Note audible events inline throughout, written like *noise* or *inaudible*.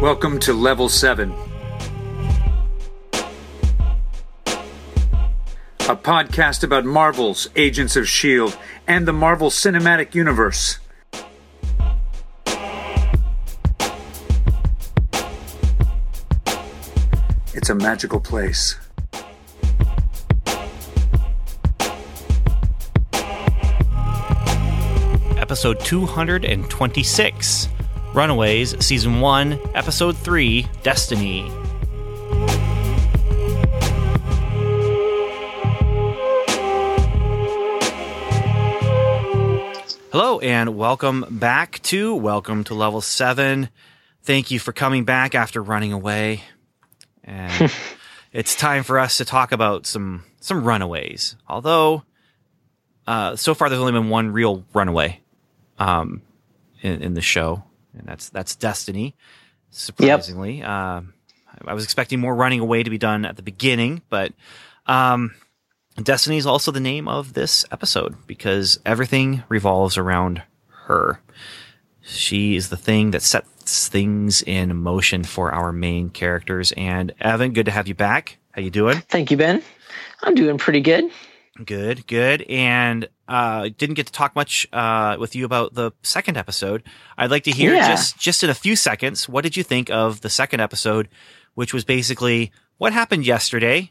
Welcome to Level 7, a podcast about Marvel's Agents of S.H.I.E.L.D. And the Marvel Cinematic Universe. It's a magical place. Episode 226 Runaways, Season 1, Episode 3 Destiny. Hello, and welcome back to Welcome to Level 7. Thank you for coming back after running away. And *laughs* it's time for us to talk about some some runaways. Although uh, so far there's only been one real runaway um, in, in the show, and that's that's Destiny. Surprisingly, uh, I was expecting more running away to be done at the beginning, but um, Destiny is also the name of this episode because everything revolves around her. She is the thing that sets things in motion for our main characters. And Evan, good to have you back. How you doing? Thank you, Ben. I'm doing pretty good. Good, good. And uh didn't get to talk much uh with you about the second episode. I'd like to hear Yeah. just just in a few seconds, what did you think of the second episode, which was basically what happened yesterday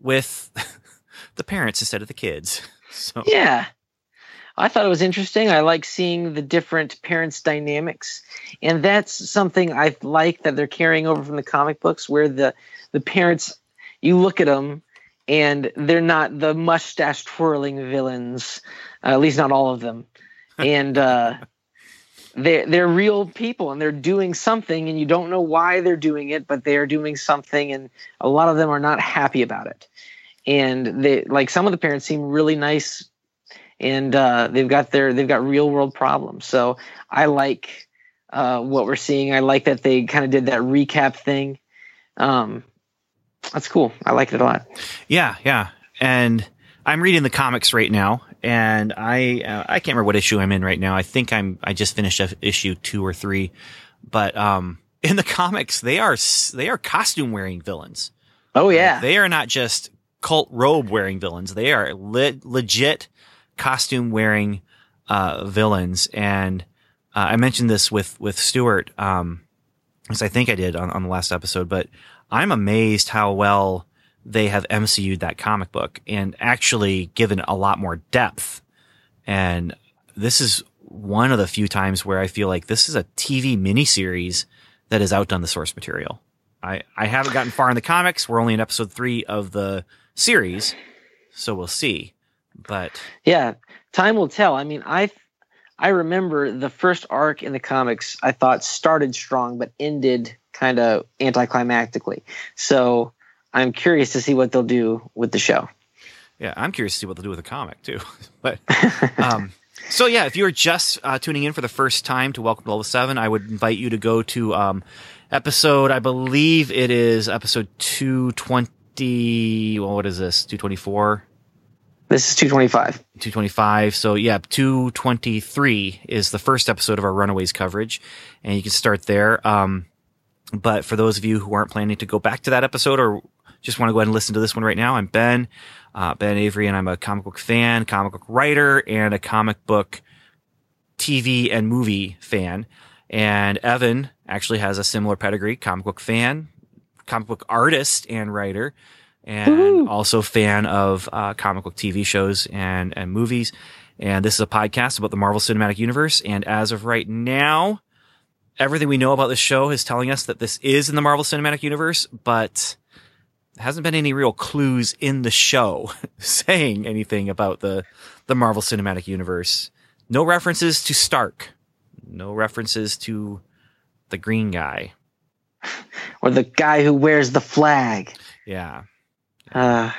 with *laughs* the parents instead of the kids. *laughs* So Yeah. I thought it was interesting. I like seeing the different parents' dynamics. And that's something I like that they're carrying over from the comic books where the the parents you look at them and they're not the mustache twirling villains, uh, at least not all of them. *laughs* And uh they're, they're real people and they're doing something and you don't know why they're doing it but they are doing something and a lot of them are not happy about it. And they like some of the parents seem really nice and uh, they've got their they've got real world problems. So i like uh, what we're seeing. I like that they kind of did that recap thing. Um, that's cool i like it a lot Yeah, yeah. And I'm reading the comics right now, and I uh, I can't remember what issue I'm in right now. I think I'm I just finished issue two or three, but um, *laughs* in the comics they are they are costume wearing villains. oh yeah They are not just cult robe wearing villains. They are le- legit costume wearing uh, villains. And uh, I mentioned this with with Stewart, um, as I think I did on, on the last episode. But I'm amazed how well they have MCU'd that comic book and actually given a lot more depth. And this is one of the few times where I feel like this is a TV miniseries that has outdone the source material. I, I haven't gotten far in the comics. We're only in episode three of the series, so we'll see. But Yeah, time will tell. I mean, I I remember the first arc in the comics. I thought started strong but ended kind of anticlimactically. So I'm curious to see what they'll do with the show. yeah, I'm curious to see what they'll do with the comic too. *laughs* but um, so yeah, if you are just uh, tuning in for the first time to Welcome to Level Seven, I would invite you to go to um, episode. I believe it is episode two twenty. Well, what is this? Two twenty four. This is 225. 225. So yeah, 223 is the first episode of our Runaways coverage, and you can start there. Um, but for those of you who aren't planning to go back to that episode or just want to go ahead and listen to this one right now, I'm Ben, uh, Ben Avery, and I'm a comic book fan, comic book writer, and a comic book TV and movie fan. And Evan actually has a similar pedigree, comic book fan, comic book artist and writer, and also fan of uh, comic book TV shows and, and movies. And this is a podcast about the Marvel Cinematic Universe. And as of right now, everything we know about this show is telling us that this is in the Marvel Cinematic Universe, but there hasn't been any real clues in the show *laughs* saying anything about the the Marvel Cinematic Universe. No references to Stark. No references to the green guy. *laughs* Or the guy who wears the flag. Yeah. Uh,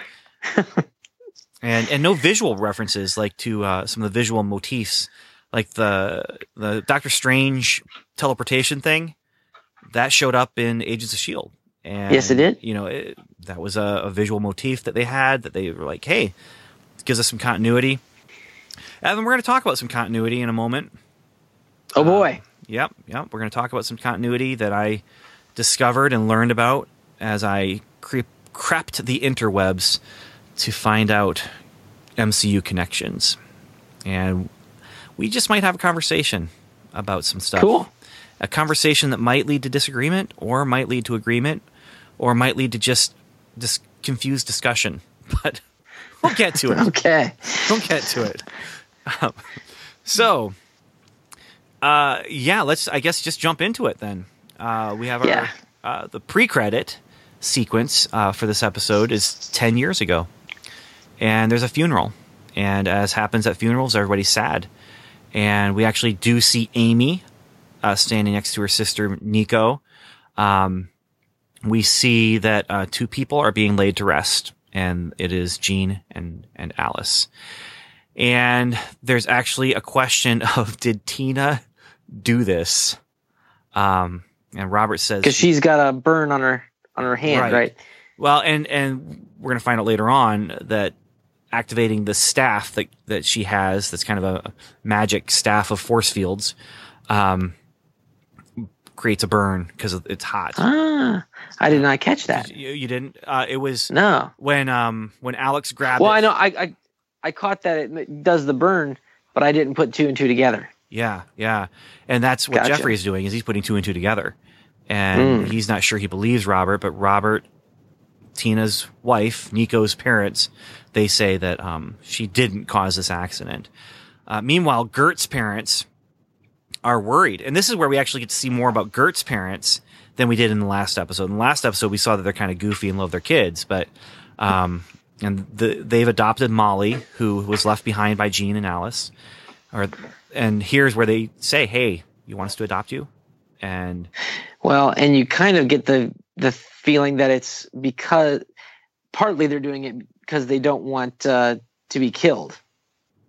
*laughs* and and no visual references like to uh, some of the visual motifs, like the the Doctor Strange teleportation thing that showed up in Agents of Shield, And, Yes, it did. You know, it, that was a, a visual motif that they had that they were like, hey, gives us some continuity. Evan, we're going to talk about some continuity in a moment. Oh um, boy. Yep, yep. We're going to talk about some continuity that I discovered and learned about as I creep, crept the interwebs to find out MCU connections. And we just might have a conversation about some stuff. Cool. A conversation that might lead to disagreement or might lead to agreement or might lead to just this confused discussion. *laughs* But we'll get to it. Okay. We'll get to it. Um, so, uh, yeah, let's, I guess, just jump into it then. Uh, we have our, Yeah. uh, the pre credit sequence uh, for this episode is 10 years ago. And there's a funeral. And as happens at funerals, everybody's sad. And we actually do see Amy uh, standing next to her sister, Nico. Um, we see that uh, two people are being laid to rest, and it is Gene and, and Alice. And there's actually a question *laughs* of did Tina do this? Um, and Robert says Because she's got a burn on her on her hand, Right. right? well, and and we're gonna find out later on that activating the staff that that she has, that's kind of a magic staff of force fields, um, creates a burn because it's hot. Ah, I did not catch that. You, you didn't? Uh, it was No. when um when Alex grabbed. Well, it. I know I, I I caught that it does the burn, but I didn't put two and two together. Yeah, yeah, and that's what Gotcha. Geoffrey is doing is he's putting two and two together, and Mm. he's not sure he believes Robert, but Robert, Tina's wife, Nico's parents, they say that um, she didn't cause this accident. Uh, meanwhile, Gert's parents are worried, and this is where we actually get to see more about Gert's parents than we did in the last episode. In the last episode, we saw that they're kind of goofy and love their kids, but um, and the, they've adopted Molly, who was left behind by Gene and Alice or and here's where they say, "Hey, you want us to adopt you?" And Well, and you kind of get the the feeling that it's because partly they're doing it because they don't want uh, to be killed.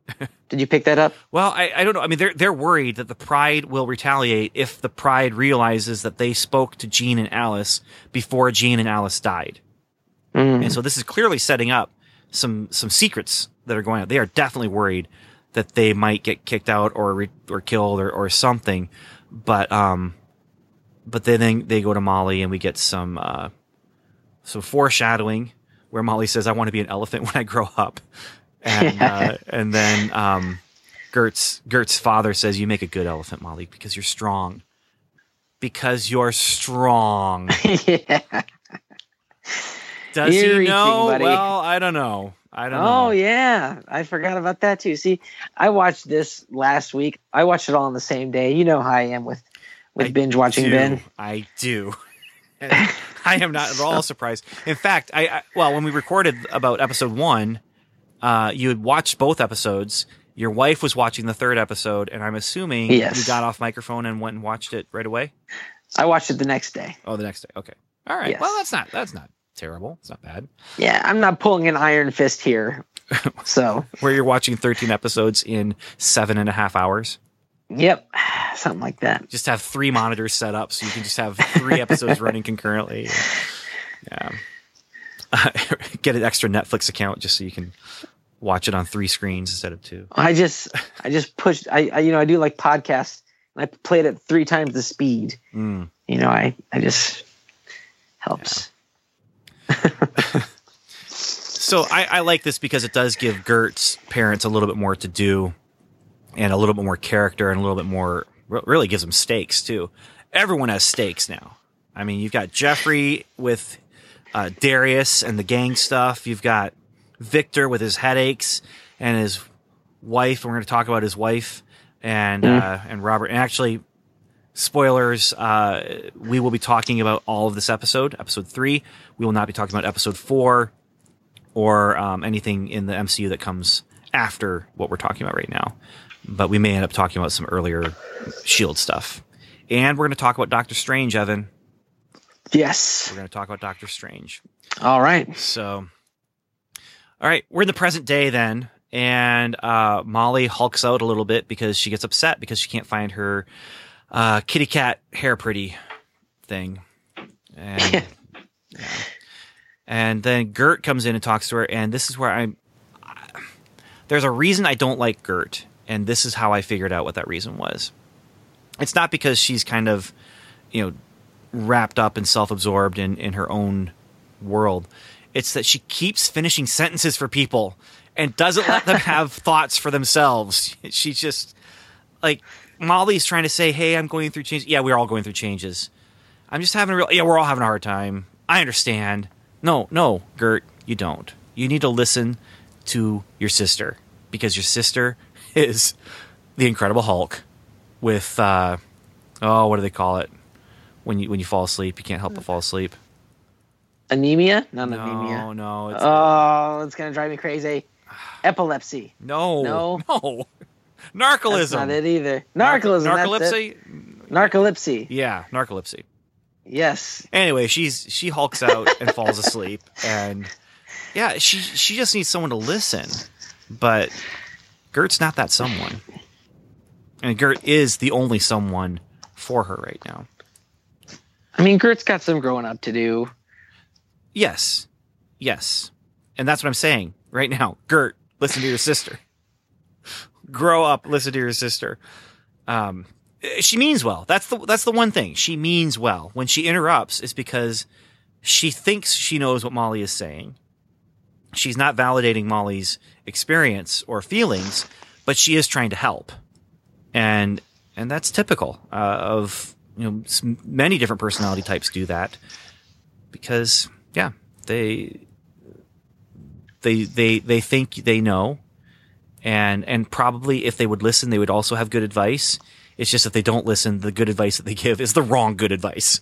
*laughs* Did you pick that up? well, I, I don't know. I mean, they're they're worried that the Pride will retaliate if the Pride realizes that they spoke to Gene and Alice before Gene and Alice died, Mm. and so this is clearly setting up some some secrets that are going on. They are definitely worried that they might get kicked out or re- or killed or, or something, but um, but then they, go to Molly and we get some uh, some foreshadowing where Molly says, "I want to be an elephant when I grow up," and uh, *laughs* and then um, Gert's Gert's father says, "You make a good elephant, Molly, because you're strong. Because you're strong." *laughs* yeah. Does he know? Well, I don't know. I don't know. Oh yeah, I forgot about that too. See, I watched this last week. I watched it all on the same day. You know how I am with with I binge watching do. Ben. I do. *laughs* I am not at all surprised. In fact, I, I well, when we recorded about episode one, uh, you had watched both episodes. Your wife was watching the third episode, and I'm assuming Yes. you got off microphone and went and watched it right away. I watched it the next day. Oh, the next day. Okay. All right. Yes. Well, that's not that's not terrible. It's not bad. Yeah, I'm not pulling an iron fist here. *laughs* So, Where you're watching 13 episodes in seven and a half hours. Yep, *sighs* something like that. just have three monitors set up so you can just have three episodes running concurrently. Yeah. Uh, *laughs* get an extra Netflix account just so you can watch it on three screens instead of two. I just, I just pushed. I, I, you know, I do like podcasts, and I play it at three times the speed. Mm. You know, I, I just helps. *laughs* So I, I like this because it does give Gert's parents a little bit more to do and a little bit more character and a little bit more, really gives them stakes too. Everyone has stakes now. I mean, you've got Geoffrey with uh, Darius and the gang stuff. You've got Victor with his headaches and his wife. And we're going to talk about his wife and uh, and Robert. And actually, spoilers. Uh, we will be talking about all of this episode, episode three. We will not be talking about episode four or um, anything in the MCU that comes after what we're talking about right now. But we may end up talking about some earlier Shield stuff. And we're going to talk about Doctor Strange, Evan. Yes. We're going to talk about Doctor Strange. All right. So, all right, we're in the present day then, and uh, Molly hulks out a little bit because she gets upset because she can't find her uh, kitty cat hair pretty thing, and *laughs* And then Gert comes in and talks to her, and this is where I'm. There's a reason I don't like Gert, and this is how I figured out what that reason was. It's not because she's kind of, you know, wrapped up and self-absorbed in in her own world. It's that she keeps finishing sentences for people and doesn't let them *laughs* have thoughts for themselves. She's just like Molly's trying to say, "Hey, I'm going through changes." Yeah, we're all going through changes. I'm just having a real. Yeah, we're all having a hard time. I understand. No, no, Gert, you don't. You need to listen to your sister because your sister is the Incredible Hulk with uh, oh, what do they call it when you when you fall asleep? You can't help but fall asleep. Anemia? Not No, anemia. no, it's Oh, it's gonna drive me crazy. Epilepsy. no, No. no. *laughs* That's Narcolism. not it either. Narcolism. Narcolepsy. Narcolepsy. Yeah, narcolepsy. Yes. Anyway, she's she hulks out and falls asleep, and yeah, she she just needs someone to listen. But Gert's not that someone, and Gert is the only someone for her right now. I mean, Gert's got some growing up to do. Yes, yes, and that's what I'm saying right now. Gert, listen to your sister. Grow up, listen to your sister. Um, she means well. That's the that's the one thing. She means well. When she interrupts, it's because she thinks she knows what Molly is saying. She's not validating Molly's experience or feelings, but she is trying to help, and and that's typical uh, of you know many different personality types do that because yeah they they they they think they know. And and probably if they would listen they would also have good advice. It's just that they don't listen the good advice that they give is the wrong good advice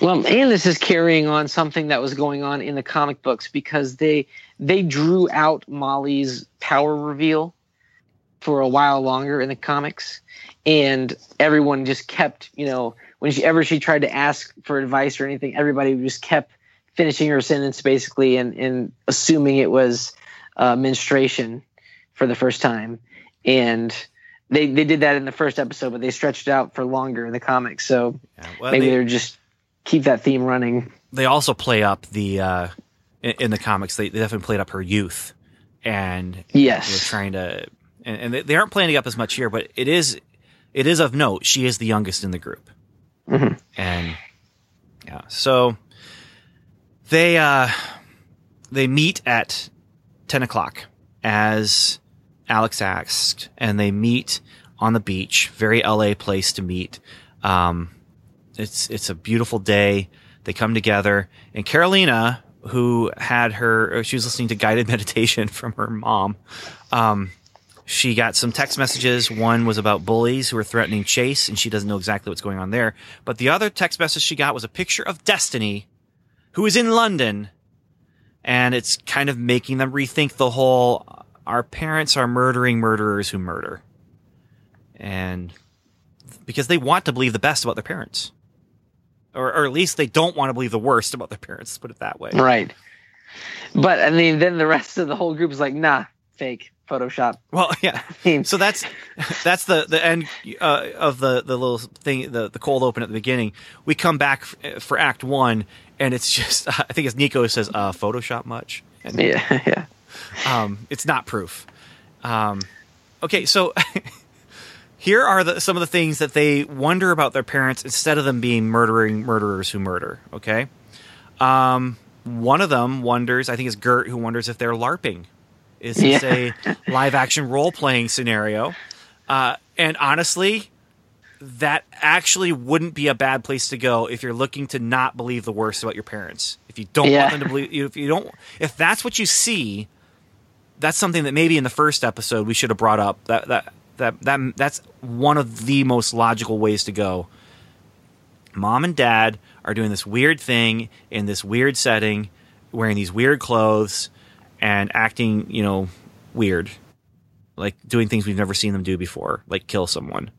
Well, and this is carrying on something that was going on in the comic books because they they drew out Molly's power reveal for a while longer in the comics, and everyone just kept, you know, whenever she tried to ask for advice or anything, everybody just kept finishing her sentence basically and and assuming it was uh, menstruation for the first time, and. They, they did that in the first episode, but they stretched it out for longer in the comics. So Yeah, well, maybe they, they're just keep that theme running. they also play up the uh in, in the comics they, they definitely played up her youth and Yes. trying to and, and they- they aren't playing up as much here but it is it is of note she is the youngest in the group Mhm. and yeah so they uh they meet at 10 o'clock as alex asked and they meet on the beach very la place to meet um it's it's a beautiful day they come together and Karolina who had her she was listening to guided *laughs* meditation from her mom um she got some text messages. One was about bullies who were threatening Chase, and she doesn't know exactly what's going on there. But the other text message she got was a picture of Destiny, who is in London, and it's kind of making them rethink the whole our parents are murdering murderers who murder. And because they want to believe the best about their parents. Or, or at least they don't want to believe the worst about their parents, let's put it that way. Right. But I mean, then the rest of the whole group is like, nah, fake Photoshop. Well, yeah. *laughs* So that's that's the the end uh, of the the little thing the the cold open at the beginning. We come back f- for Act One, and it's *laughs* just I think as Nico says, uh, Photoshop much, and yeah, *laughs* yeah. um, it's not proof. Um, okay, so here are the, some of the things that they wonder about their parents instead of them being murdering murderers who murder. Okay, um, one of them wonders. I think it's Gert who wonders if they're larping. Is this Yeah. a live action role playing scenario? Uh, and honestly, that actually wouldn't be a bad place to go if you're looking to not believe the worst about your parents. If you don't Yeah. want them to believe, if you don't, if that's what you see, that's something that maybe in the first episode we should have brought up. That that that that that's one of the most logical ways to go. Mom and dad are doing this weird thing in this weird setting, wearing these weird clothes and acting, you know, weird. Like doing things we've never seen them do before, like kill someone.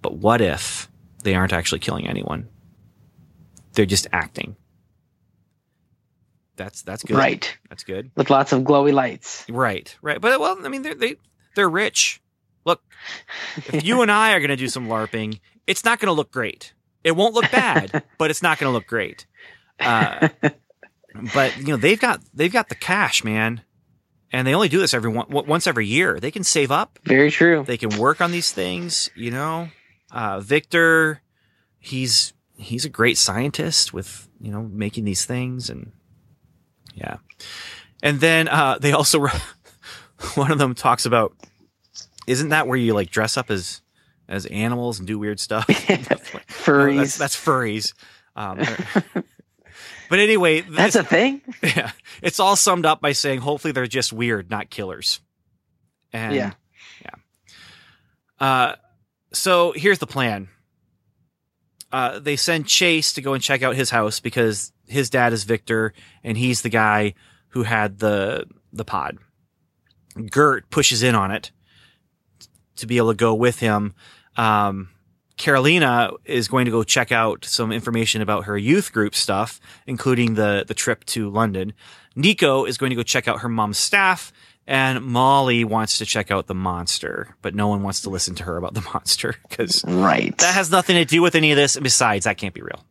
But what if they aren't actually killing anyone? They're just acting. That's that's good. Right. That's good. With lots of glowy lights. Right, right. But well, I mean, they're they they're rich. Look, if *laughs* you and I are going to do some LARPing, it's not going to look great. It won't look bad, *laughs* but it's not going to look great. Uh, but you know they've got they've got the cash, man, and they only do this every one, once every year. They can save up. Very true. They can work on these things. You know, uh, Victor, he's he's a great scientist with you know making these things and yeah, and then uh, they also *laughs* one of them talks about isn't that where you like dress up as as animals and do weird stuff? *laughs* *laughs* furries. that's, that's furries. Um, *laughs* but anyway, that's a thing. Yeah, it's all summed up by saying hopefully they're just weird, not killers. And yeah, yeah. Uh, so here's the plan. Uh, they send Chase to go and check out his house because his dad is Victor and he's the guy who had the the pod. Gert pushes in on it to be able to go with him. Um, Karolina is going to go check out some information about her youth group stuff, including the, the trip to London. Nico is going to go check out her mom's staff and Molly wants to check out the monster, but no one wants to listen to her about the *laughs* monster because right. that has nothing to do with any of this. And besides, that can't be real.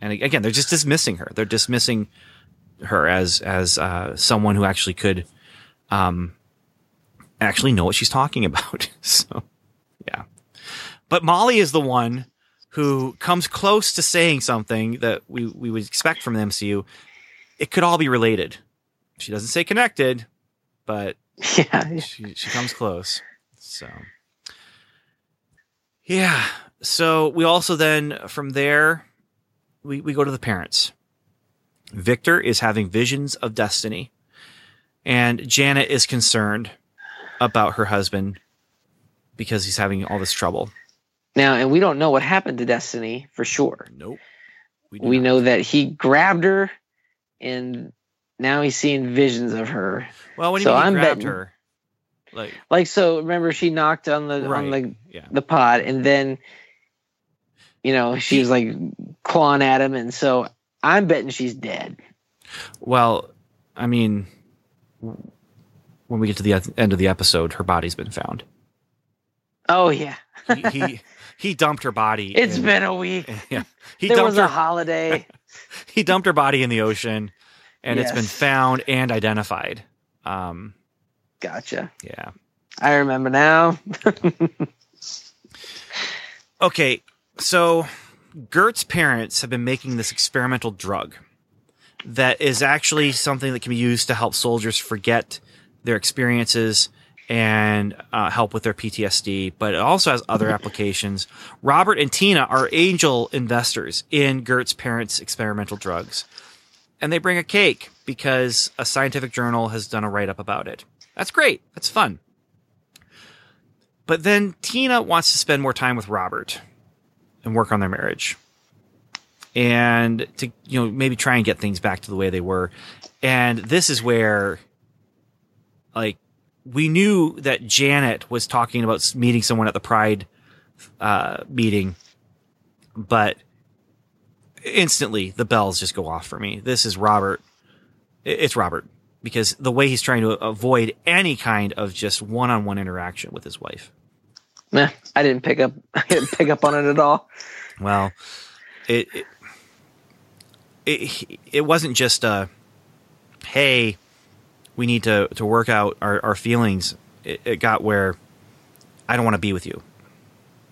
And again, they're just dismissing her. They're dismissing her as, as, uh, someone who actually could, um, actually know what she's talking about. *laughs* so, yeah. But Molly is the one who comes close to saying something that we, we would expect from the MCU. It could all be related. She doesn't say connected, but *laughs* yeah, she, she comes close. So, yeah. So we also then, from there, we, we go to the parents. Victor is having visions of destiny, and Janet is concerned about her husband because he's having all this trouble. Now, and we don't know what happened to Destiny for sure. Nope. We, we know that he grabbed her, and now he's seeing visions of her. Well, when so you mean I'm grabbed betting, her, like, like so. Remember, she knocked on the right, on the yeah. the pod, and then, you know, she was like clawing at him, and so I'm betting she's dead. Well, I mean, when we get to the end of the episode, her body's been found. Oh yeah. he, he, he dumped her body. *laughs* It's in, been a week. *laughs* Yeah, he there was her, a holiday. *laughs* he dumped her body in the ocean, and yes. it's been found and identified. Um, gotcha. Yeah, I remember now. okay, so Gert's parents have been making this experimental drug that is actually something that can be used to help soldiers forget their experiences and uh, help with their PTSD, but it also has other applications. Robert and Tina are angel investors in Gert's parents' experimental drugs, and they bring a cake because a scientific journal has done a write up about it. That's great. That's fun. But then Tina wants to spend more time with Robert and work on their marriage. And to, you know, maybe try and get things back to the way they were. And this is where, like, we knew that Janet was talking about meeting someone at the Pride uh, meeting, but instantly the bells just go off for me. This is Robert. It's Robert because the way he's trying to avoid any kind of just one-on-one interaction with his wife. Nah, I didn't pick up. *laughs* I didn't pick up on it at all. Well, it it, it, it wasn't just a hey we need to to work out our, our feelings. It, it got where I don't want to be with you.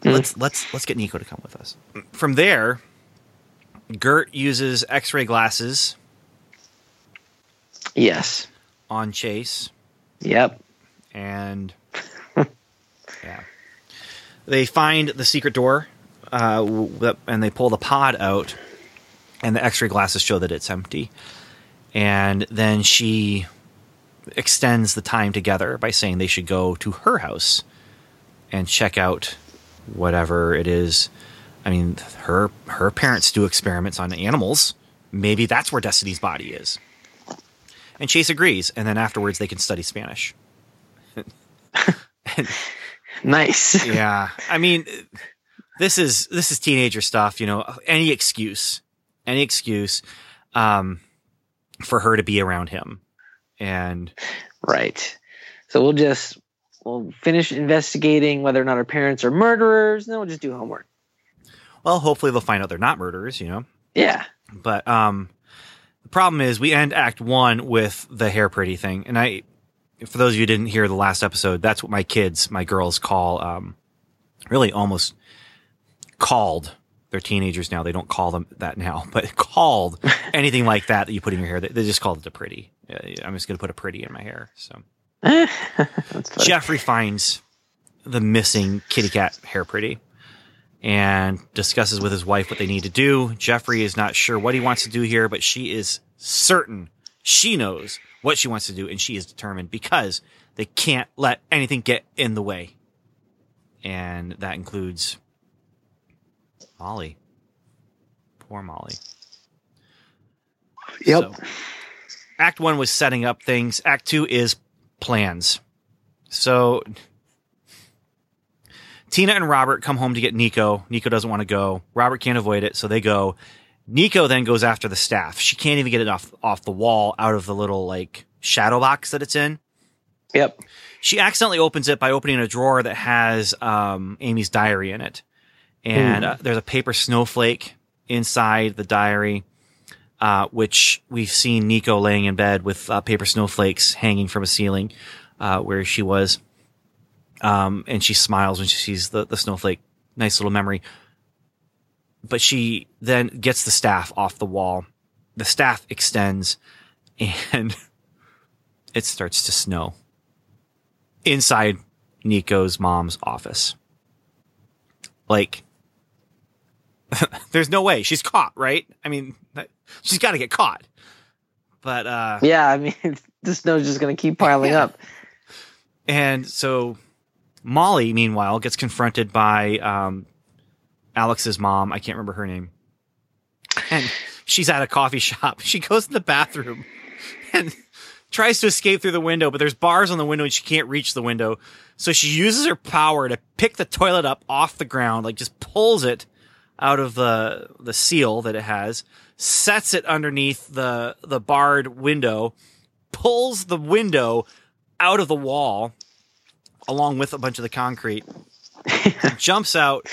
Mm. Let's let's let's get Nico to come with us. From there, Gert uses X-ray glasses. Yes. On Chase. Yep. And *laughs* yeah, they find the secret door, uh, and they pull the pod out, and the X-ray glasses show that it's empty. And then she extends the time together by saying they should go to her house and check out whatever it is. I mean, her her parents do experiments on animals. Maybe that's where Destiny's body is. And Chase agrees, and then afterwards they can study Spanish. *laughs* nice. Yeah. I mean, this is this is teenager stuff, you know, any excuse. Any excuse um, for her to be around him and right. So we'll just we'll finish investigating whether or not our parents are murderers, and then we'll just do homework. Well, hopefully they'll find out they're not murderers. You know. Yeah. But um, the problem is we end Act One with the hair pretty thing, and I, for those of you who didn't hear the last episode, that's what my kids, my girls, call um, really almost called. They're teenagers now. They don't call them that now, *laughs* but called anything like that that you put in your hair. They, they just called it a pretty. I'm just going to put a pretty in my hair. So *laughs* Geoffrey finds the missing kitty cat hair pretty and discusses with his wife what they need to do. Geoffrey is not sure what he wants to do here, but she is certain she knows what she wants to do and she is determined because they can't let anything get in the way. And that includes Molly. Poor Molly. Yep. So, act one was setting up things. Act two is plans. So Tina and Robert come home to get Nico. Nico doesn't want to go. Robert can't avoid it, so they go. Nico then goes after the staff. She can't even get it off off the wall out of the little like shadow box that it's in. Yep. She accidentally opens it by opening a drawer that has um, Amy's diary in it, and uh, there's a paper snowflake inside the diary, uh, which we've seen Nico laying in bed with uh, paper snowflakes hanging from a ceiling uh, where she was, um, and she smiles when she sees the the snowflake. Nice little memory. But she then gets the staff off the wall. The staff extends, and *laughs* it starts to snow inside Nico's mom's office. Like, *laughs* there's no way she's caught, right? I mean, she's got to get caught. But, uh, Yeah, I mean, *laughs* the snow's just going to keep piling Yeah. up. and so Molly, meanwhile, gets confronted by, um, Alex's mom. I can't remember her name. And she's at a coffee shop. *laughs* She goes in the bathroom and tries to escape through the window, but there's bars on the window and she can't reach the window. So she uses her power to pick the toilet up off the ground, like just pulls it out of the the seal that it has, sets it underneath the the barred window, pulls the window out of the wall along with a bunch of the concrete, *laughs* jumps out,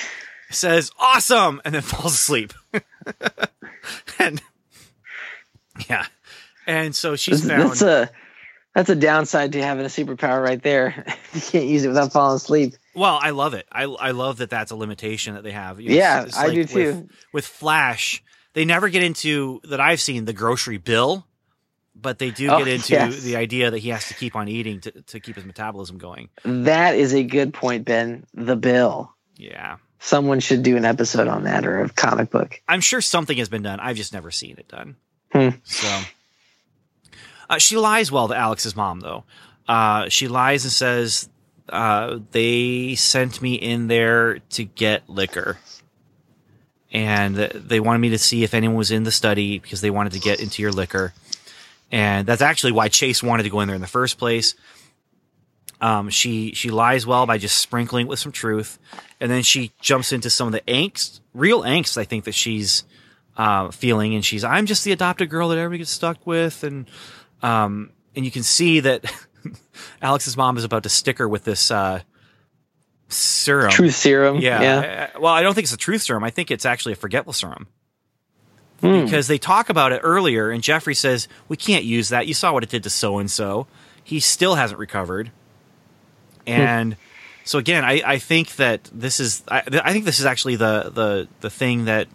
says "awesome," and then falls asleep. *laughs* and yeah, and so she's found. That's a that's a downside to having a superpower right there. *laughs* you can't use it without falling asleep. Well, I love it. I I love that that's a limitation that they have. You know, Yeah, it's- it's I like do with- too. With Flash, they never get into that I've seen the grocery bill, but they do Oh, get into yes. the idea that he has to keep on eating to to keep his metabolism going. That is a good point, Ben. The bill. Yeah. Someone should do an episode on that or a comic book. I'm sure something has been done. I've just never seen it done. Hmm. So uh, she lies well to Alex's mom, though. Uh, she lies and says uh, they sent me in there to get liquor, and they wanted me to see if anyone was in the study because they wanted to get into your liquor, and that's actually why Chase wanted to go in there in the first place. Um, she she lies well by just sprinkling it with some truth, and then she jumps into some of the angst, real angst. I think that she's uh, feeling, and she's I'm just the adopted girl that everybody gets stuck with, and um, and you can see that *laughs* Alex's mom is about to stick her with this uh, serum. Truth serum. Yeah. Yeah. Well, I don't think it's a truth serum. I think it's actually a forgetful serum Hmm. because they talk about it earlier, and Geoffrey says we can't use that. You saw what it did to so and so. He still hasn't recovered, and so again, I, I think that this is I, I think this is actually the the the thing that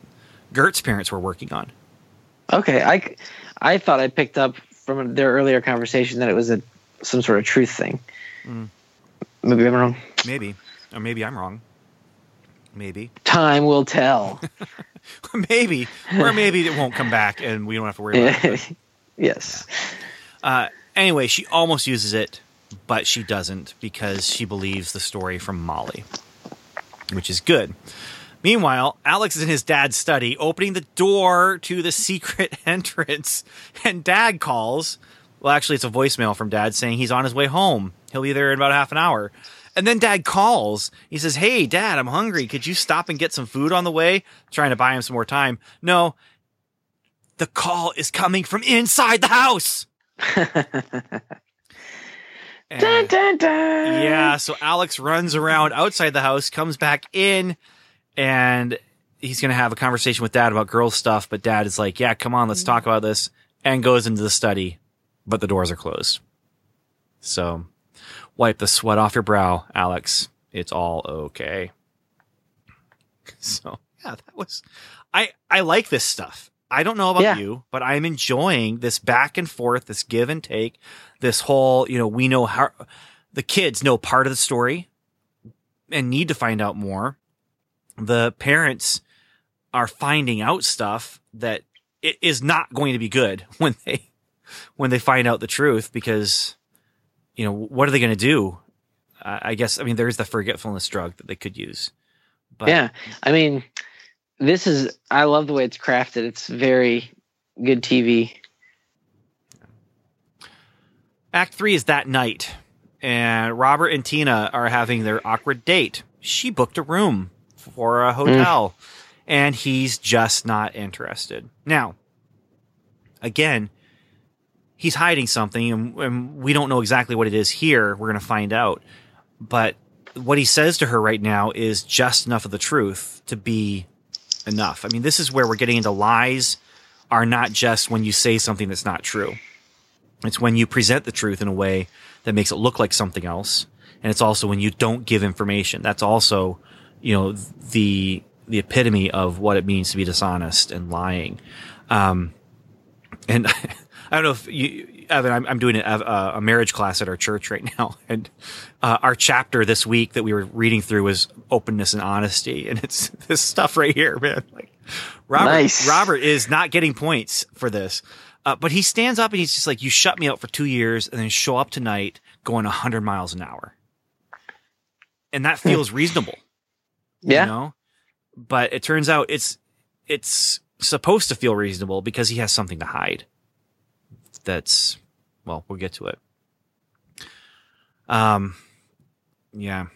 Gert's parents were working on. Okay. I I thought I picked up from their earlier conversation that it was a some sort of truth thing. Mm. Maybe I'm wrong. Maybe, or maybe I'm wrong. Maybe, Time will tell. *laughs* maybe, or maybe it won't come back, and we don't have to worry about it. *laughs* yes. Uh, anyway, she almost uses it, but she doesn't because she believes the story from Molly, which is good. Meanwhile, Alex is in his dad's study, opening the door to the secret *laughs* entrance, and dad calls. Well, actually, it's a voicemail from dad saying he's on his way home. He'll be there in about half an hour. And then dad calls. He says, Hey, dad, I'm hungry. Could you stop and get some food on the way? Trying to buy him some more time. No, the call is coming from inside the house. *laughs* Dun, dun, dun. yeah, so Alex runs around outside the house, comes back in, and he's going to have a conversation with dad about girl stuff, but dad is like, yeah, come on, let's talk about this and goes into the study, but the doors are closed. So wipe the sweat off your brow, Alex. It's all okay. *laughs* So yeah, that was, I, I like this stuff. I don't know about Yeah. you, but I'm enjoying this back and forth, this give and take, this whole, you know, we know how the kids know part of the story and need to find out more. The parents are finding out stuff that it is not going to be good *laughs* when they when they find out the truth because you know what are they going to do? I I guess I mean there's the forgetfulness drug that they could use. But yeah, I mean, this is. I love the way it's crafted. It's very good TV. Act three is that night, and Robert and Tina are having their awkward date. She booked a room for a mm. hotel, and he's just not interested. Now, again, he's hiding something, and, and we don't know exactly what it is here. We're going to find out. But what he says to her right now is just enough of the truth to be enough. I mean, this is where we're getting into lies are not just when you say something that's not true. It's when you present the truth in a way that makes it look like something else. And it's also when you don't give information. That's also, you know, the, the epitome of what it means to be dishonest and lying. Um, and *laughs* I don't know if you, Evan, I'm, I'm doing a, a marriage class at our church right *laughs* now. And, uh, our chapter this week that we were reading through was openness and honesty. And it's *laughs* this stuff right here, man. Like Robert, Nice. Robert is not getting points for this. Uh, but he stands up and he's just like, you shut me out for two years and then show up tonight going 100 miles an hour. And that feels reasonable, Yeah, you know? But it turns out it's, it's supposed to feel reasonable because he has something to hide. That's, well, we'll get to it. Um, yeah,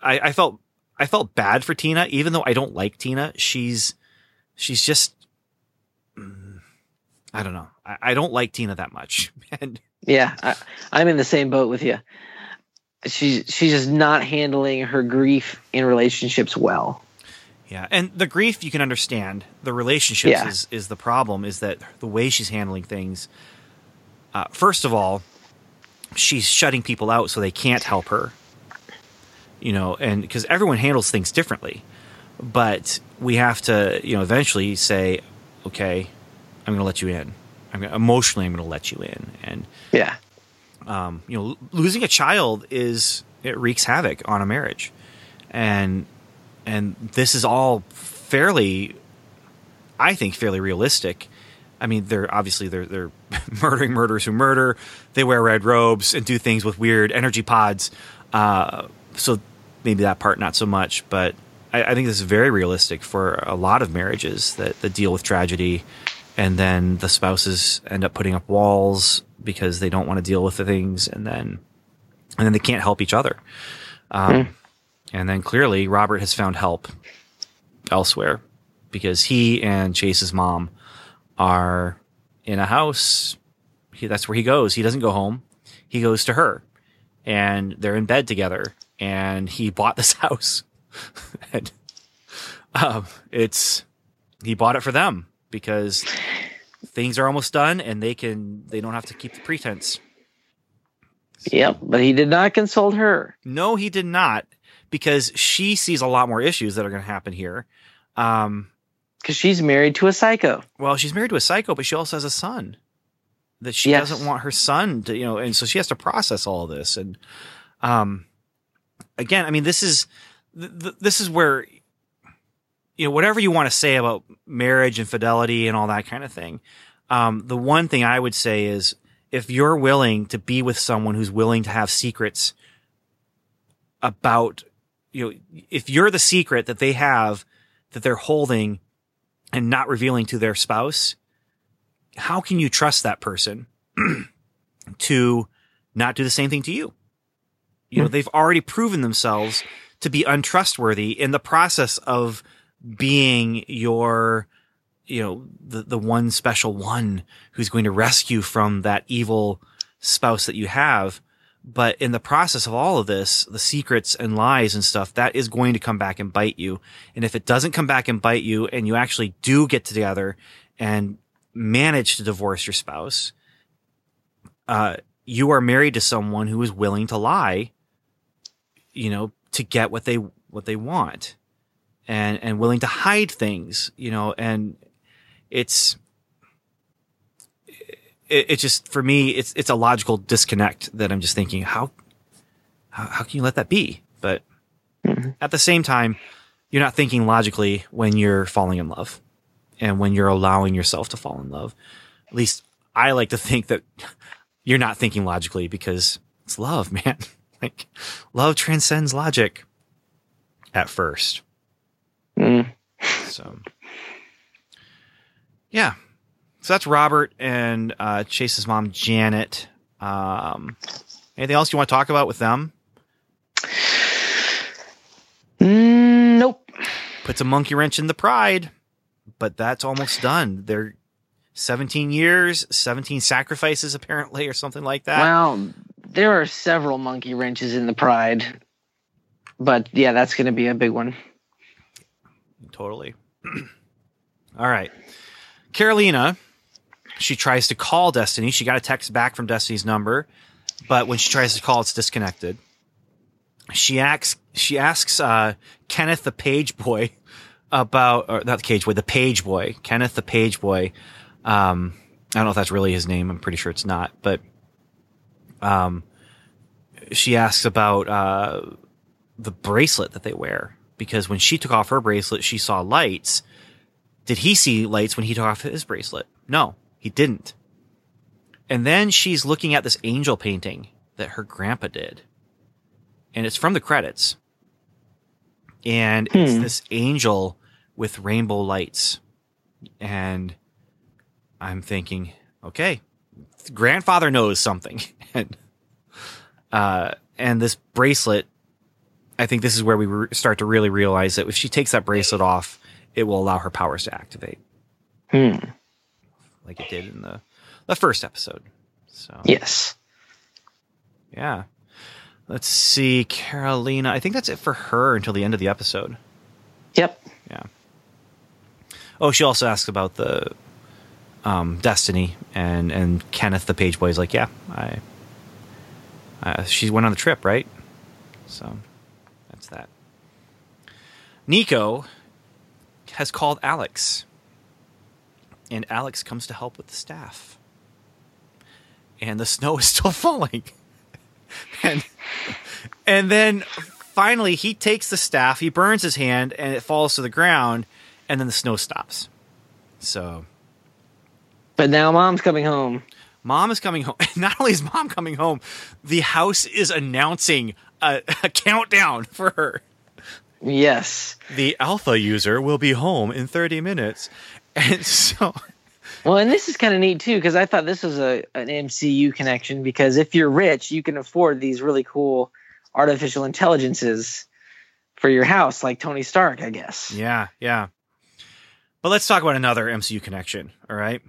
I, I felt, I felt bad for Tina, even though I don't like Tina. She's, she's just, mm, I don't know. I, I don't like Tina that much. *laughs* And yeah. I, I'm in the same boat with you. She's she's just not handling her grief in relationships well. yeah, and the grief you can understand. The relationships Yeah. is, is the problem is that the way she's handling things, uh, first of all, she's shutting people out so they can't help her. You know, and because everyone handles things differently, but we have to, you know, eventually say, okay, I'm going to let you in. I'm gonna, emotionally, I'm going to let you in, and Yeah, um, you know, losing a child is it wreaks havoc on a marriage, and and this is all fairly, I think, fairly realistic. I mean, they're obviously they're they're *laughs* murdering murderers who murder. They wear red robes and do things with weird energy pods. Uh, so maybe that part not so much, but I, I think this is very realistic for a lot of marriages that, that deal with tragedy, and then the spouses end up putting up walls because they don't want to deal with the things, and then and then they can't help each other. Um, And then clearly, Robert has found help elsewhere because he and Chase's mom are in a house. He, that's where he goes. He doesn't go home. He goes to her, and they're in bed together. And he bought this *laughs* house, and um, it's he bought it for them because things are almost done, and they can they don't have to keep the pretense. yep. But he did not consult her. No, he did not, because she sees a lot more issues that are going to happen here. Um, because she's married to a psycho. well, she's married to a psycho, but she also has a son that she Yes. doesn't want her son to, you know, and so she has to process all of this. And, um, again, I mean, this is, th- th- this is where, you know, whatever you want to say about marriage and fidelity and all that kind of thing. Um, the one thing I would say is if you're willing to be with someone who's willing to have secrets about, you know, if you're the secret that they have that they're holding and not revealing to their spouse, how can you trust that person *clears throat* to not do the same thing to you? You know, hmm. they've already proven themselves to be untrustworthy in the process of being your, you know, the, the one special one who's going to rescue from that evil spouse that you have. But in the process of all of this, the secrets and lies and stuff, that is going to come back and bite you. And if it doesn't come back and bite you and you actually do get together and manage to divorce your spouse, uh, you are married to someone who is willing to lie, you know, to get what they, what they want and, and willing to hide things, you know, and it's, it, it just for me it's it's a logical disconnect that I'm just thinking how how, how can you let that be? But mm-hmm. at the same time, you're not thinking logically when you're falling in love and when you're allowing yourself to fall in love. At least I like to think that *laughs* you're not thinking logically because it's love, *laughs* man. like love transcends logic at first. Mm. So yeah, so that's Robert and uh, Chase's mom, Janet. Um, anything else you want to talk about with them? Mm, nope. Puts a monkey wrench in the pride, but that's almost done. They're 17 years, 17 sacrifices, apparently, or something like that. Well, there are several monkey wrenches in the pride, but yeah, that's going to be a big one. Totally. *clears throat* All right. Karolina she tries to call Destiny. She got a text back from Destiny's number, but when she tries to call, it's disconnected. She asks, she asks, uh, Kenneth the page boy about, or not the cage boy, the page boy, Kenneth the page boy. Um, I don't know if that's really his name. I'm pretty sure it's not, but, um, she asks about, uh, the bracelet that they wear because when she took off her bracelet, she saw lights. Did he see lights when he took off his bracelet? No. He didn't. And then she's looking at this angel painting that her grandpa did. And it's from the credits. And hmm. it's this angel with rainbow lights. And I'm thinking, okay, grandfather knows something. *laughs* and, uh, and this bracelet, I think this is where we re- start to really realize that if she takes that bracelet off, it will allow her powers to activate. Hmm like it did in the the first episode. So yes, yeah. Let's see, Karolina. I think that's it for her until the end of the episode. Yep. Yeah. Oh, she also asks about the um, Destiny and and Kenneth the page boy is like, yeah, I. Uh, she went on the trip, right? So that's that. Nico has called Alex and Alex comes to help with the staff. And the *laughs* snow is still falling. and and then finally he takes the staff, he burns his hand and it falls to the ground and then the snow stops. So But now mom's coming home. Mom is coming home. *laughs* Not only is mom coming home, the house is announcing a, a countdown for her. Yes. The alpha user will be home in 30 minutes. And *laughs* so well, and this is kind of neat too because I thought this was a an MCU connection because if you're rich, you can afford these really cool artificial intelligences for your house, like Tony Stark, I guess. Yeah, yeah. But let's talk about another MCU connection. All right.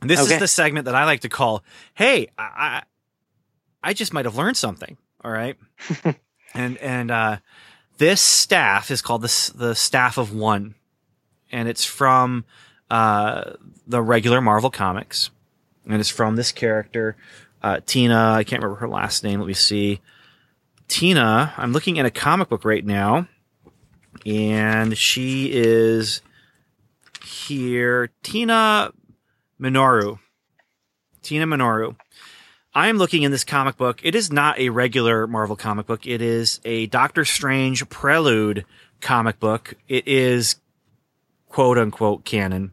This okay. is the segment that I like to call, "Hey, I, I just might have learned something." All right. *laughs* and and uh, this staff is called the the staff of one, and it's from uh, the regular Marvel comics, and it's from this character, uh, Tina. I can't remember her last name. Let me see. Tina. I'm looking at a comic book right now, and she is here. Tina Minoru. Tina Minoru. I am looking in this comic book. It is not a regular Marvel comic book. It is a Doctor Strange prelude comic book. It is quote unquote canon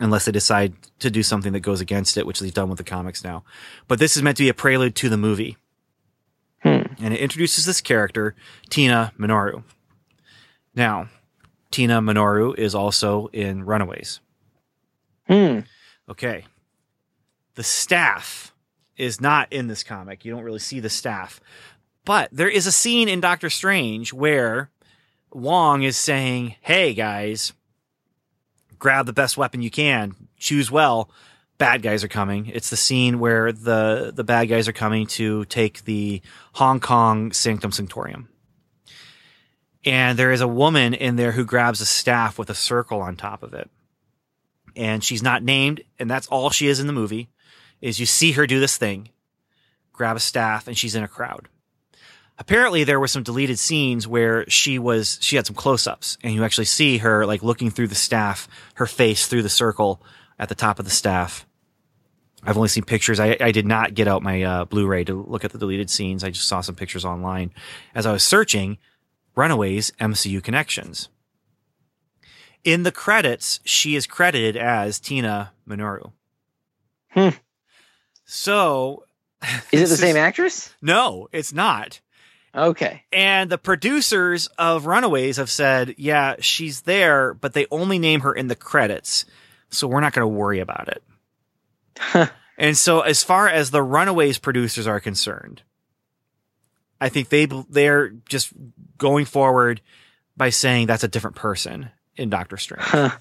unless they decide to do something that goes against it, which they've done with the comics now. But this is meant to be a prelude to the movie. Hmm. And it introduces this character, Tina Minoru. Now, Tina Minoru is also in Runaways. Hmm. Okay. The staff is not in this comic. You don't really see the staff. But there is a scene in Doctor Strange where Wong is saying, Hey guys, grab the best weapon you can, choose well, bad guys are coming. It's the scene where the the bad guys are coming to take the Hong Kong Sanctum Sanctorium. And there is a woman in there who grabs a staff with a circle on top of it. And she's not named, and that's all she is in the movie. Is you see her do this thing, grab a staff, and she's in a crowd. Apparently, there were some deleted scenes where she was she had some close-ups, and you actually see her like looking through the staff, her face through the circle at the top of the staff. I've only seen pictures. I, I did not get out my uh, Blu-ray to look at the deleted scenes. I just saw some pictures online as I was searching Runaways MCU connections. In the credits, she is credited as Tina Minoru. Hmm. So, *laughs* Is it the same actress? no, it's not. Okay. And the producers of Runaways have said, yeah, she's there, but they only name her in the credits. So we're not going to worry about it. *laughs* and so as far as the Runaways producers are concerned, I think they they're just going forward by saying that's a different person in Doctor Strange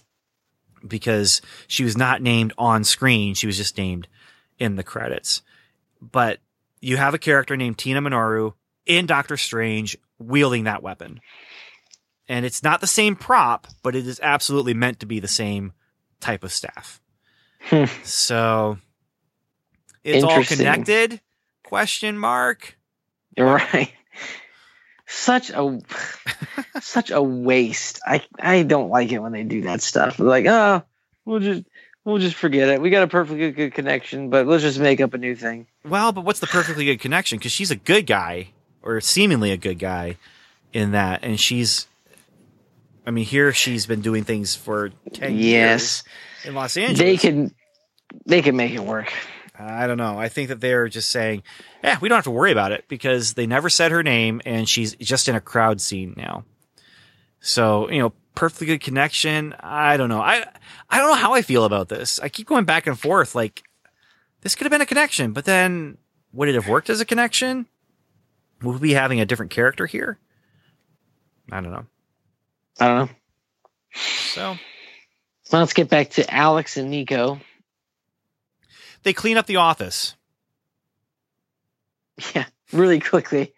because she was not named on screen. She was just named in the credits. But you have a character named Tina Minoru in Doctor Strange wielding that weapon. And it's not the same prop, but it is absolutely meant to be the same type of staff. Hmm. so it's all connected? Question mark. You're right. Such a *laughs* such a waste. I I don't like it when they do that stuff. Like, oh, we'll just we'll just forget it. We got a perfectly good connection, but let's just make up a new thing. Well, but what's the perfectly good connection? Because she's a good guy, or seemingly a good guy, in that, and she's. I mean, here she's been doing things for ten Yes. years in Los Angeles. They can they can make it work. I don't know. I think that they're just saying, "Yeah, we don't have to worry about it," because they never said her name, and she's just in a crowd scene now. So you know, perfectly good connection. I don't know. I I don't know how I feel about this. I keep going back and forth. Like this could have been a connection, but then would it have worked as a connection? Would we be having a different character here? I don't know. I don't know. So So let's get back to Alex and Nico. they clean up the office Yeah, really quickly.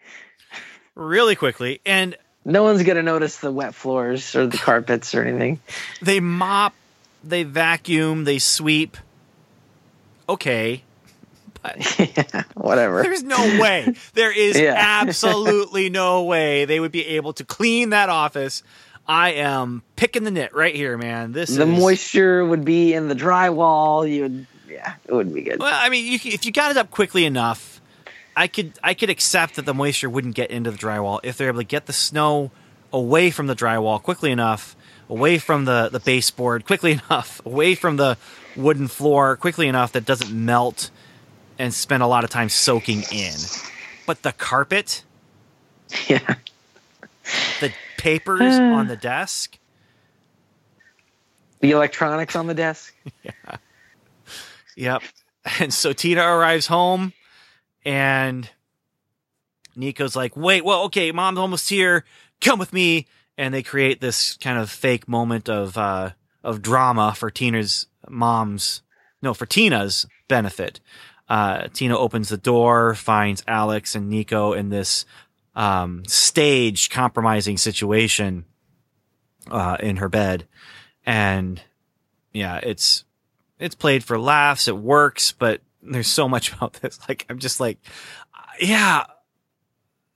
really quickly, and No one's gonna notice the wet floors or the carpets or anything. they mop, they vacuum, they sweep. Okay, *laughs* yeah, whatever. There's no way. There is *laughs* Yeah. absolutely no way they would be able to clean that office. I am picking the nit right here, man. This The is moisture would be in the drywall. You would, yeah, it would be good. Well, I mean, you, if you got it up quickly enough, I could I could accept that the moisture wouldn't get into the drywall if they're able to get the snow away from the drywall quickly enough, away from the the baseboard quickly *laughs* enough, away from the wooden floor quickly enough that doesn't melt and spend a lot of time soaking in. But the carpet, Yeah, the papers *sighs* on the desk, the electronics on the desk. *laughs* yeah, Yep. And so Tina arrives home and Nico's like, wait, well, okay, mom's almost here. Come with me. And they create this kind of fake moment of, uh, of drama for Tina's mom's, no, for Tina's benefit. Uh, Tina opens the door, finds Alex and Nico in this, um, staged compromising situation, uh, in her bed. And yeah, it's, it's played for laughs. It works, but there's so much *laughs* about this. Like, I'm just like, yeah,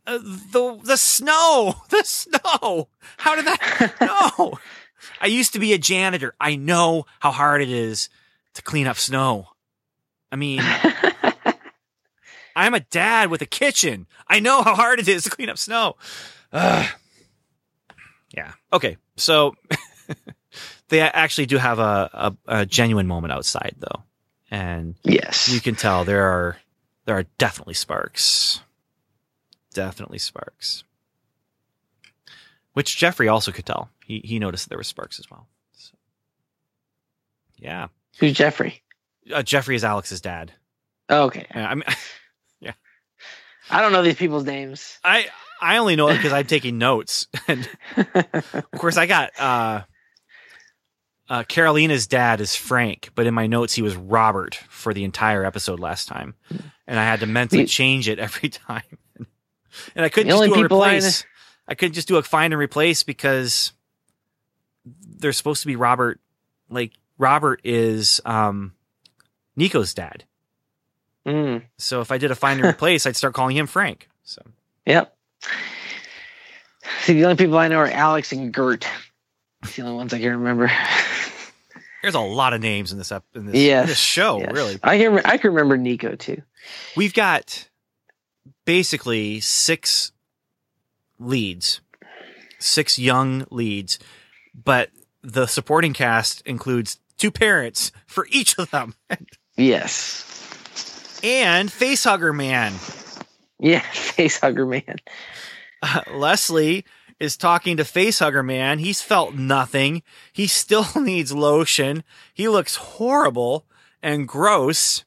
uh, the the snow, *laughs* the snow. How did that? *laughs* no, I used to be a janitor. I know how hard it is to clean up snow. I mean, I'm a dad with a kitchen. I know how hard it is to clean up snow. Ugh. yeah. Okay. So *laughs* they actually do have a, a, a genuine moment outside though. And yes. you can tell there are there are definitely sparks. Definitely sparks. Which Geoffrey also could tell. He he noticed there were sparks as well. So, yeah. Who's Geoffrey? Uh, Geoffrey is Alex's dad. Oh, okay. Yeah, I mean *laughs* I don't know these people's names. I I only know it because I'm taking notes. *laughs* And of course I got uh Uh, Karolina's dad is Frank, but in my notes he was Robert for the entire episode last time, and I had to mentally change it *laughs* every time. and I couldn't just do a replace. I couldn't just do a find and replace because they're supposed to be Robert. Like Robert is um, Nico's dad, Mm, so if I did a find and replace, I'd start calling him Frank. So yep. See, the only people I know are Alex and Gert. It's the only ones I can remember. there's a lot of names in this up in this, Yes, this show. Yes. Really, I can. I can remember Nico too. we've got basically six leads, six young leads, but the supporting cast includes two parents for each of them *laughs* Yes. And facehugger man. Yeah, *laughs* facehugger man. Uh, *laughs* Leslie is talking to facehugger man. He's felt nothing. He still *laughs* needs lotion. He looks horrible and gross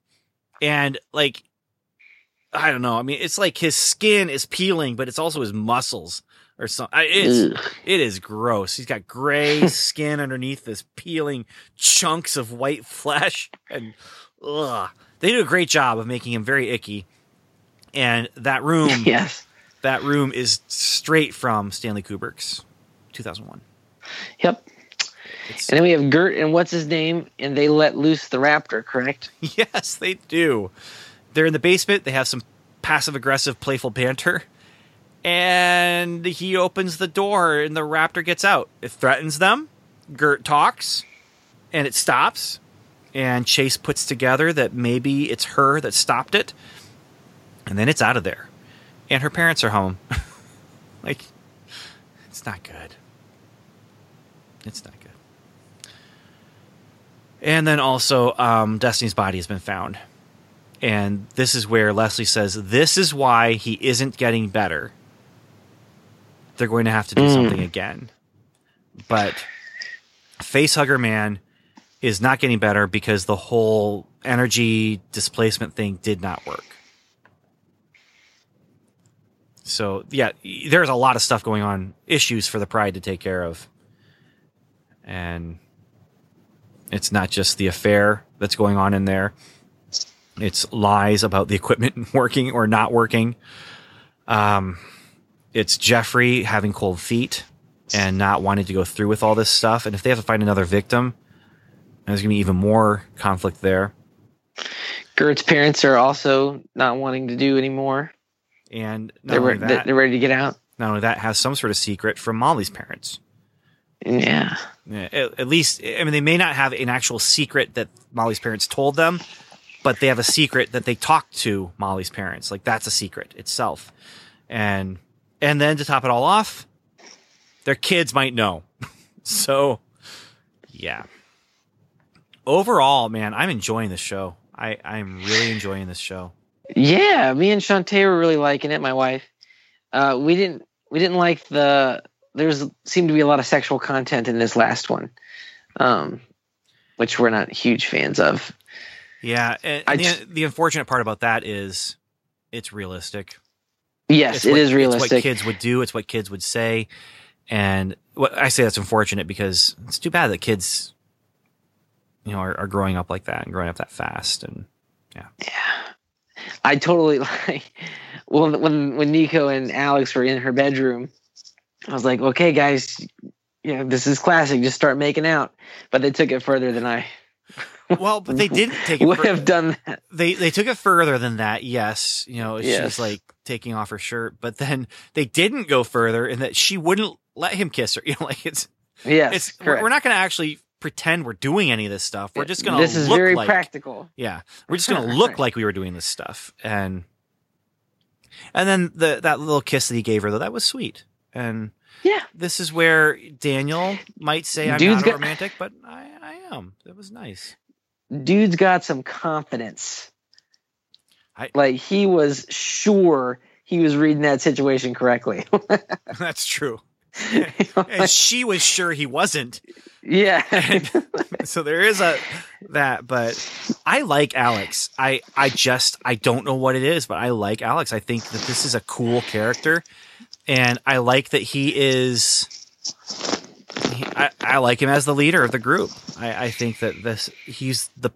and like I don't know. I mean, it's like his skin is peeling, but it's also his muscles or something. It's Ugh. it is gross. He's got gray skin underneath this peeling chunks of white flesh, and ugh. They do a great job of making him very icky. And that room, *laughs* Yes. that room is straight from Stanley Kubrick's 2001. Yep. It's, And then we have Gert and what's his name, and they let loose the raptor. Correct? *laughs* yes, they do. They're in the basement. They have some passive aggressive, playful banter. And he opens the door, and the raptor gets out. It threatens them. Gert talks, and it stops. And Chase puts together that maybe it's her that stopped it. And then it's out of there. And her parents are home. *laughs* like, it's not good. It's not good. And then also, um, Destiny's body has been found. And this is where Leslie says, This is why he isn't getting better. They're going to have to do Mm. something again. But Facehugger Man is not getting better because the whole energy displacement thing did not work. So, yeah, there's a lot of stuff going on, issues for the Pride to take care of. And it's not just the affair that's going on in there. It's lies about the equipment *laughs* working or not working. Um, it's Geoffrey having cold feet and not wanting to go through with all this stuff. And if they have to find another victim, there's going to be even more conflict there. Gert's parents are also not wanting to do anymore. And They're, re- that, they're ready to get out. not only that, has some sort of secret from Molly's parents. Yeah. Yeah, At, at least, I mean, they may not have an actual secret that Molly's parents told them, but they have a secret that they talked to Molly's parents. Like that's a secret itself. And and then to top it all off, their kids might know. *laughs* so, yeah. Overall, man, I'm enjoying this show. I I'm really enjoying this show. Yeah, me and Shantae were really liking it. My wife. Uh, we didn't. We didn't like the. There's seemed to be a lot of sexual content in this last one, um, which we're not huge fans of. Yeah, and, I and the, just- the unfortunate part about that is it's realistic. Yes, it's it what, is It's what realistic. kids would do. It's what kids would say, and what I say that's unfortunate because it's too bad that kids, you know, are, are growing up like that and growing up that fast. And yeah yeah I totally *laughs* like. Well, when when Nico and Alex were in her bedroom, I was like, "Okay, guys, you know this is classic. Just start making out." But they took it further than I *laughs* well, but they didn't take it. would fur- have done that. they they took it further than that. Yes, you know, Yes. she's like taking off her shirt, but then they didn't go further in that she wouldn't let him kiss her. *laughs* You know, like it's Yes, it's we're, correct. we're not going to actually pretend we're doing any of this stuff. We're just going to This is look very like practical. *laughs* Yeah, we're just gonna *laughs* look like we were doing this stuff, and and then the that little kiss that he gave her though that was sweet, and Yeah. this is where Daniel might say I'm Dude's not got- romantic, but I I am. That was nice. dude's got some confidence. I- like he was sure he was reading that situation correctly. *laughs* That's true, *laughs* and she was sure he wasn't. yeah. *laughs* so there is a that, but I like Alex. I I just I don't know what it is, but I like Alex. I think that this is a cool character, and I like that he is he, I, I like him as the leader of the group. I, I think that this he's the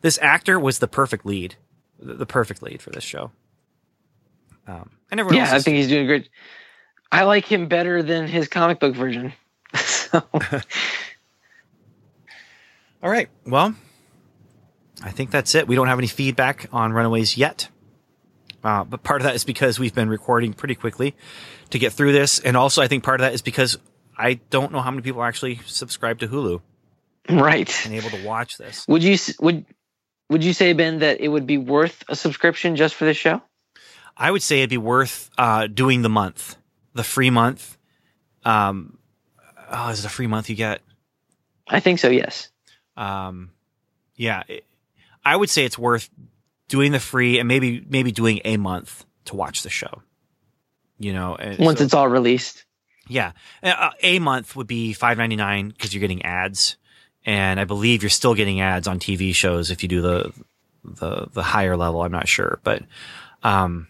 this actor was the perfect lead, the, perfect lead for this show. Um, and everyone Yeah, I think he's doing great. I like him better than his comic book version. *laughs* so, *laughs* All right. Well, I think that's it. We don't have any feedback on Runaways yet. Uh, but part of that is because we've been recording pretty quickly to get through this. And also, I think part of that is because I don't know how many people actually subscribe to Hulu right. and able to watch this. Would you would would you say Ben that it would be worth a subscription just for this show? I would say it'd be worth uh, doing the month, the free month. Um, oh, is it a free month you get? I think so. Yes. Um, yeah, it, I would say it's worth doing the free and maybe maybe doing a month to watch the show. You know, Once so- it's all released. yeah, Uh, a month would be five ninety nine because you're getting ads, and I believe you're still getting ads on TV shows if you do the the the higher level. I'm not sure, but um,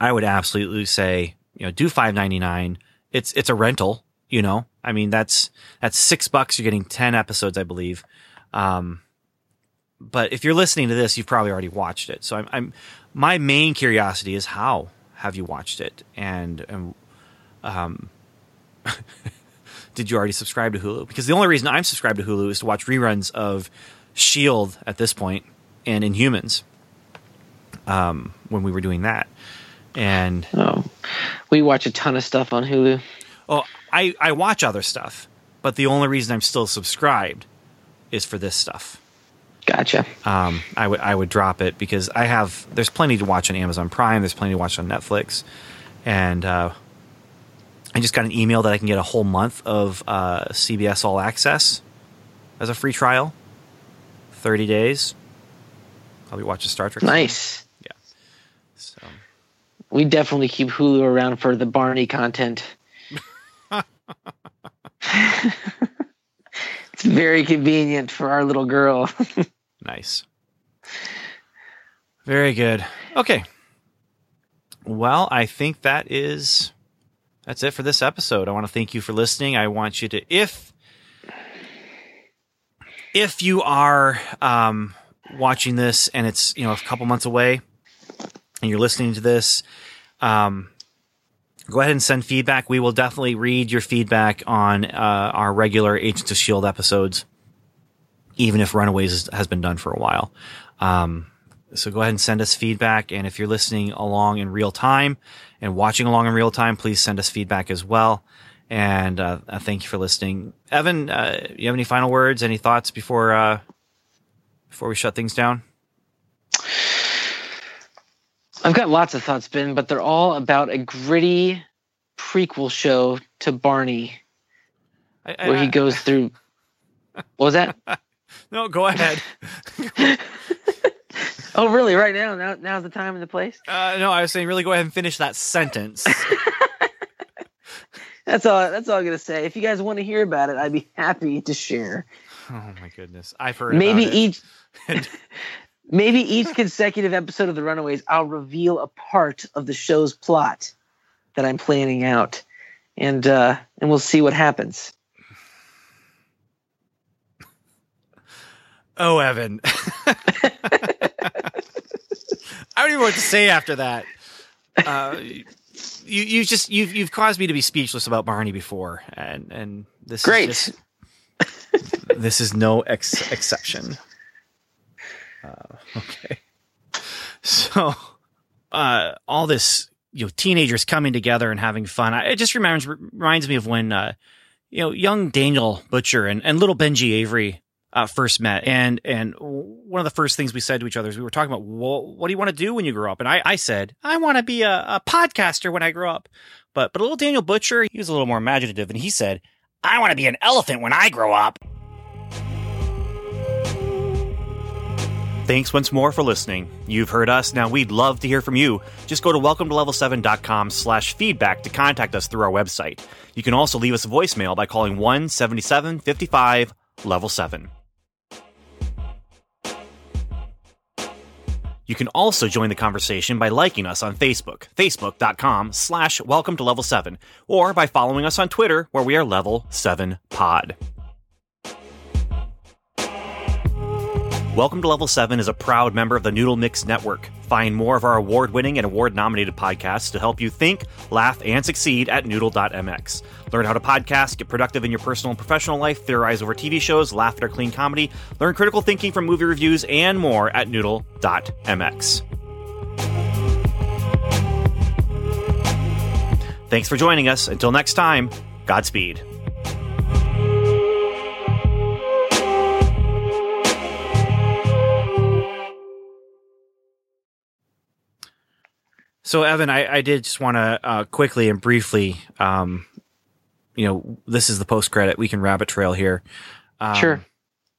I would absolutely say you know do five ninety nine. It's it's a rental. You know, I mean that's that's six bucks. You're getting ten episodes, I believe. Um, but if you're listening to this, you've probably already watched it. So I'm, I'm my main curiosity is how have you watched it and and um, *laughs* did you already subscribe to Hulu? Because the only reason I'm subscribed to Hulu is to watch reruns of Shield at this point and Inhumans. Um, when we were doing that, and Oh, we watch a ton of stuff on Hulu. oh, I I watch other stuff, but the only reason I'm still subscribed is for this stuff. Gotcha. um, I would I would drop it because I have there's plenty to watch on Amazon Prime. There's plenty to watch on Netflix, and uh, I just got an email that I can get a whole month of uh, CBS All Access as a free trial, thirty days. I'll be watching Star Trek. Nice. Yeah. So, We definitely keep Hulu around for the Barney content. *laughs* it's very convenient for our little girl. *laughs* nice. Very good. Okay. Well, I think that is that's it for this episode. I want to thank you for listening. I want you to if if you are um, watching this and it's you know a couple months away and you're listening to this, um, go ahead and send feedback. We will definitely read your feedback on uh, our regular Agents of Shield episodes, even if Runaways has been done for a while. Um, so go ahead and send us feedback. And if you're listening along in real time and watching along in real time, please send us feedback as well. And uh, uh, thank you for listening, Evan. Uh, you have any final words? Any thoughts before uh, before we shut things down? I've got lots of thoughts, Ben, but they're all about a gritty prequel show to Barney I, I- where he goes through. *laughs* What was that? no, go ahead. *laughs* Oh, really? Right now? Now, now's the time and the place. Uh, no, I was saying, really, go ahead and finish that sentence. *laughs* That's all. That's all I'm gonna say. If you guys want to hear about it, I'd be happy to share. oh my goodness, I've heard. maybe each maybe each consecutive episode of the runaways i'll reveal a part of the show's plot that i'm planning out and uh and we'll see what happens Oh, Evan. *laughs* I don't even know what to say after that. Uh, you, you just you've you've caused me to be speechless about Barney before, and and this Great. is just, this is no ex- exception. *laughs* Okay, so uh, all this you know teenagers coming together and having fun. I, it just reminds reminds me of when uh, you know young Daniel Butcher and, and little Benji Avery uh, first met, and and one of the first things we said to each other is we were talking about well, what do you want to do when you grow up, and I, I said I want to be a, a podcaster when I grow up, but but little Daniel Butcher he was a little more imaginative, and he said I want to be an elephant when I grow up. Thanks once more for listening. You've heard us. Now we'd love to hear from you. Just go to welcome to level7.com slash feedback to contact us through our website. You can also leave us a voicemail by calling 1 55 level 7. You can also join the conversation by liking us on Facebook, facebook.com slash welcome to level 7, or by following us on Twitter, where we are level 7 pod. Welcome to Level 7 is a proud member of the Noodle Mix Network. Find more of our award winning and award nominated podcasts to help you think, laugh, and succeed at noodle.mx. Learn how to podcast, get productive in your personal and professional life, theorize over TV shows, laugh at our clean comedy, learn critical thinking from movie reviews, and more at noodle.mx. Thanks for joining us. Until next time, Godspeed. So, Evan, I, I did just want to uh, quickly and briefly, um, you know, this is the post credit. We can rabbit trail here. Um, Sure.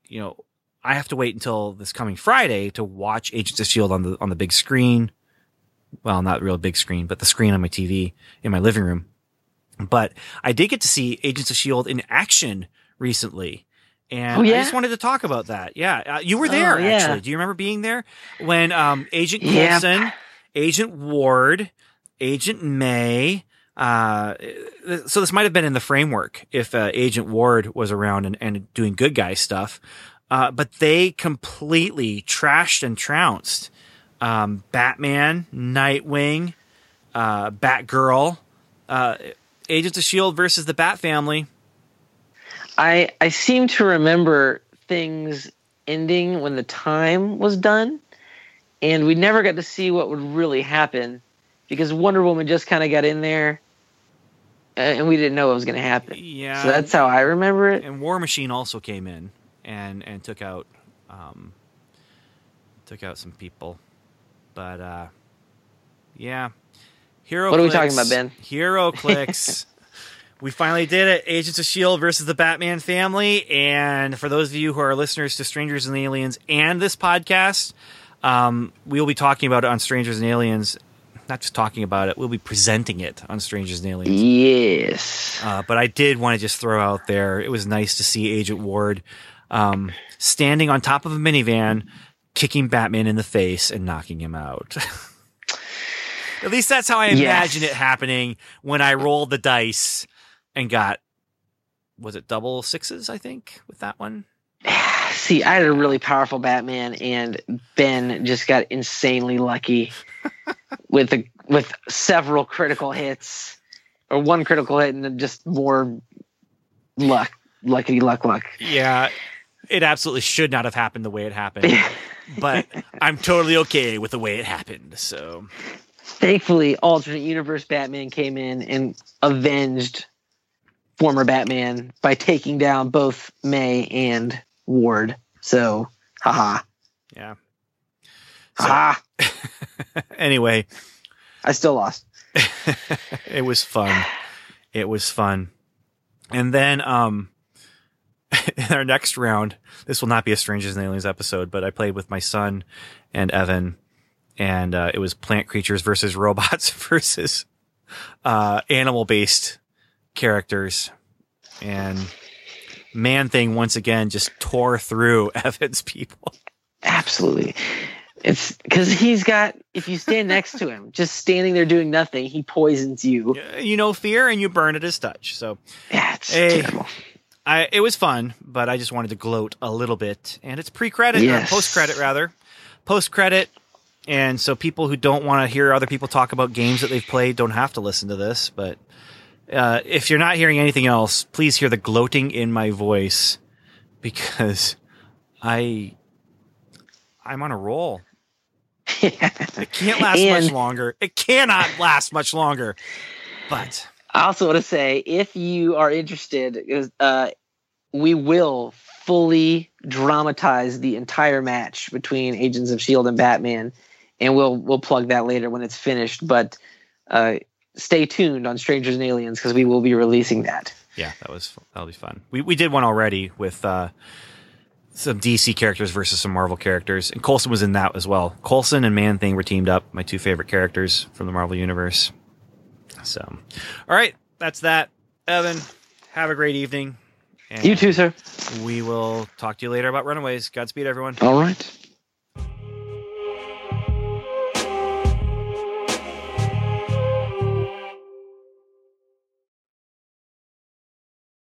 You know, I have to wait until this coming Friday to watch Agents of Shield on the on the big screen. Well, not real big screen, but the screen on my TV in my living room. But I did get to see Agents of Shield in action recently. And Oh, I just wanted to talk about that. Yeah, uh, you were there Oh, yeah. actually. Do you remember being there when um, Agent Yeah. Coulson, Agent Ward, Agent May. Uh, so this might have been in the framework if uh, Agent Ward was around and, and doing good guy stuff. Uh, but they completely trashed and trounced um, Batman, Nightwing, uh, Batgirl, uh, Agents of Shield versus the Bat Family. I I seem to remember things ending when the time was done, and we never got to see what would really happen because Wonder Woman just kind of got in there, and we didn't know what was going to happen. Yeah, So that's how I remember it. and War Machine also came in and and took out um, took out some people, but uh, yeah, hero. What are we talking about, Ben? Hero *laughs* clicks. we finally did it. Agents of Shield versus the Batman family, and for those of you who are listeners to Strangers and Aliens and this podcast, um, we will be talking about it on Strangers and Aliens. Not just talking about it, we'll be presenting it on Strangers and Aliens. Yes. Uh, but I did want to just throw out there, it was nice to see Agent Ward um, standing on top of a minivan, kicking Batman in the face and knocking him out. *laughs* At least that's how I Yes. imagine it happening when I rolled the dice and got, was it double sixes, I think, with that one? *sighs* *laughs* See, I had a really powerful Batman, and Ben just got insanely lucky *laughs* with the with several critical hits, or one critical hit, and then just more luck, luckety luck, luck. Yeah, it absolutely should not have happened the way it happened, *laughs* but I'm totally okay with the way it happened. So, Thankfully, alternate universe Batman came in and avenged former Batman by taking down both May and Ward. So, haha, yeah. So- haha. *laughs* Anyway, I still lost. *laughs* it was fun. It was fun. And then um *laughs* in our next round, this will not be a Strangers and Aliens episode, but I played with my son and Evan and uh, it was plant creatures versus robots versus uh animal based characters. And man thing once again just tore through *laughs* Evan's people. Absolutely. It's because he's got, if you stand next to him, just standing there doing nothing, he poisons you. You know fear and you burn at his touch. So Yeah, it's Hey. terrible. I it was fun, but I just wanted to gloat a little bit. And it's pre-credit Yes. or post-credit rather. Post-credit. And so people who don't want to hear other people talk about games that they've played don't have to listen to this, but uh, if you're not hearing anything else, please hear the gloating in my voice because I I'm on a roll. *laughs* It can't last much longer. It cannot last much longer. But I also want to say, if you are interested, uh, we will fully dramatize the entire match between Agents of Shield and Batman, and we'll we'll plug that later when it's finished. But uh, stay tuned on Strangers and Aliens because we will be releasing that. Yeah, that was that'll be fun. We we did one already with uh, some DC characters versus some Marvel characters, and Coulson was in that as well. Coulson and Man Thing were teamed up, my two favorite characters from the Marvel universe. So, all right, that's that. Evan, have a great evening. And You too, sir. We will talk to you later about Runaways. Godspeed, everyone. All right.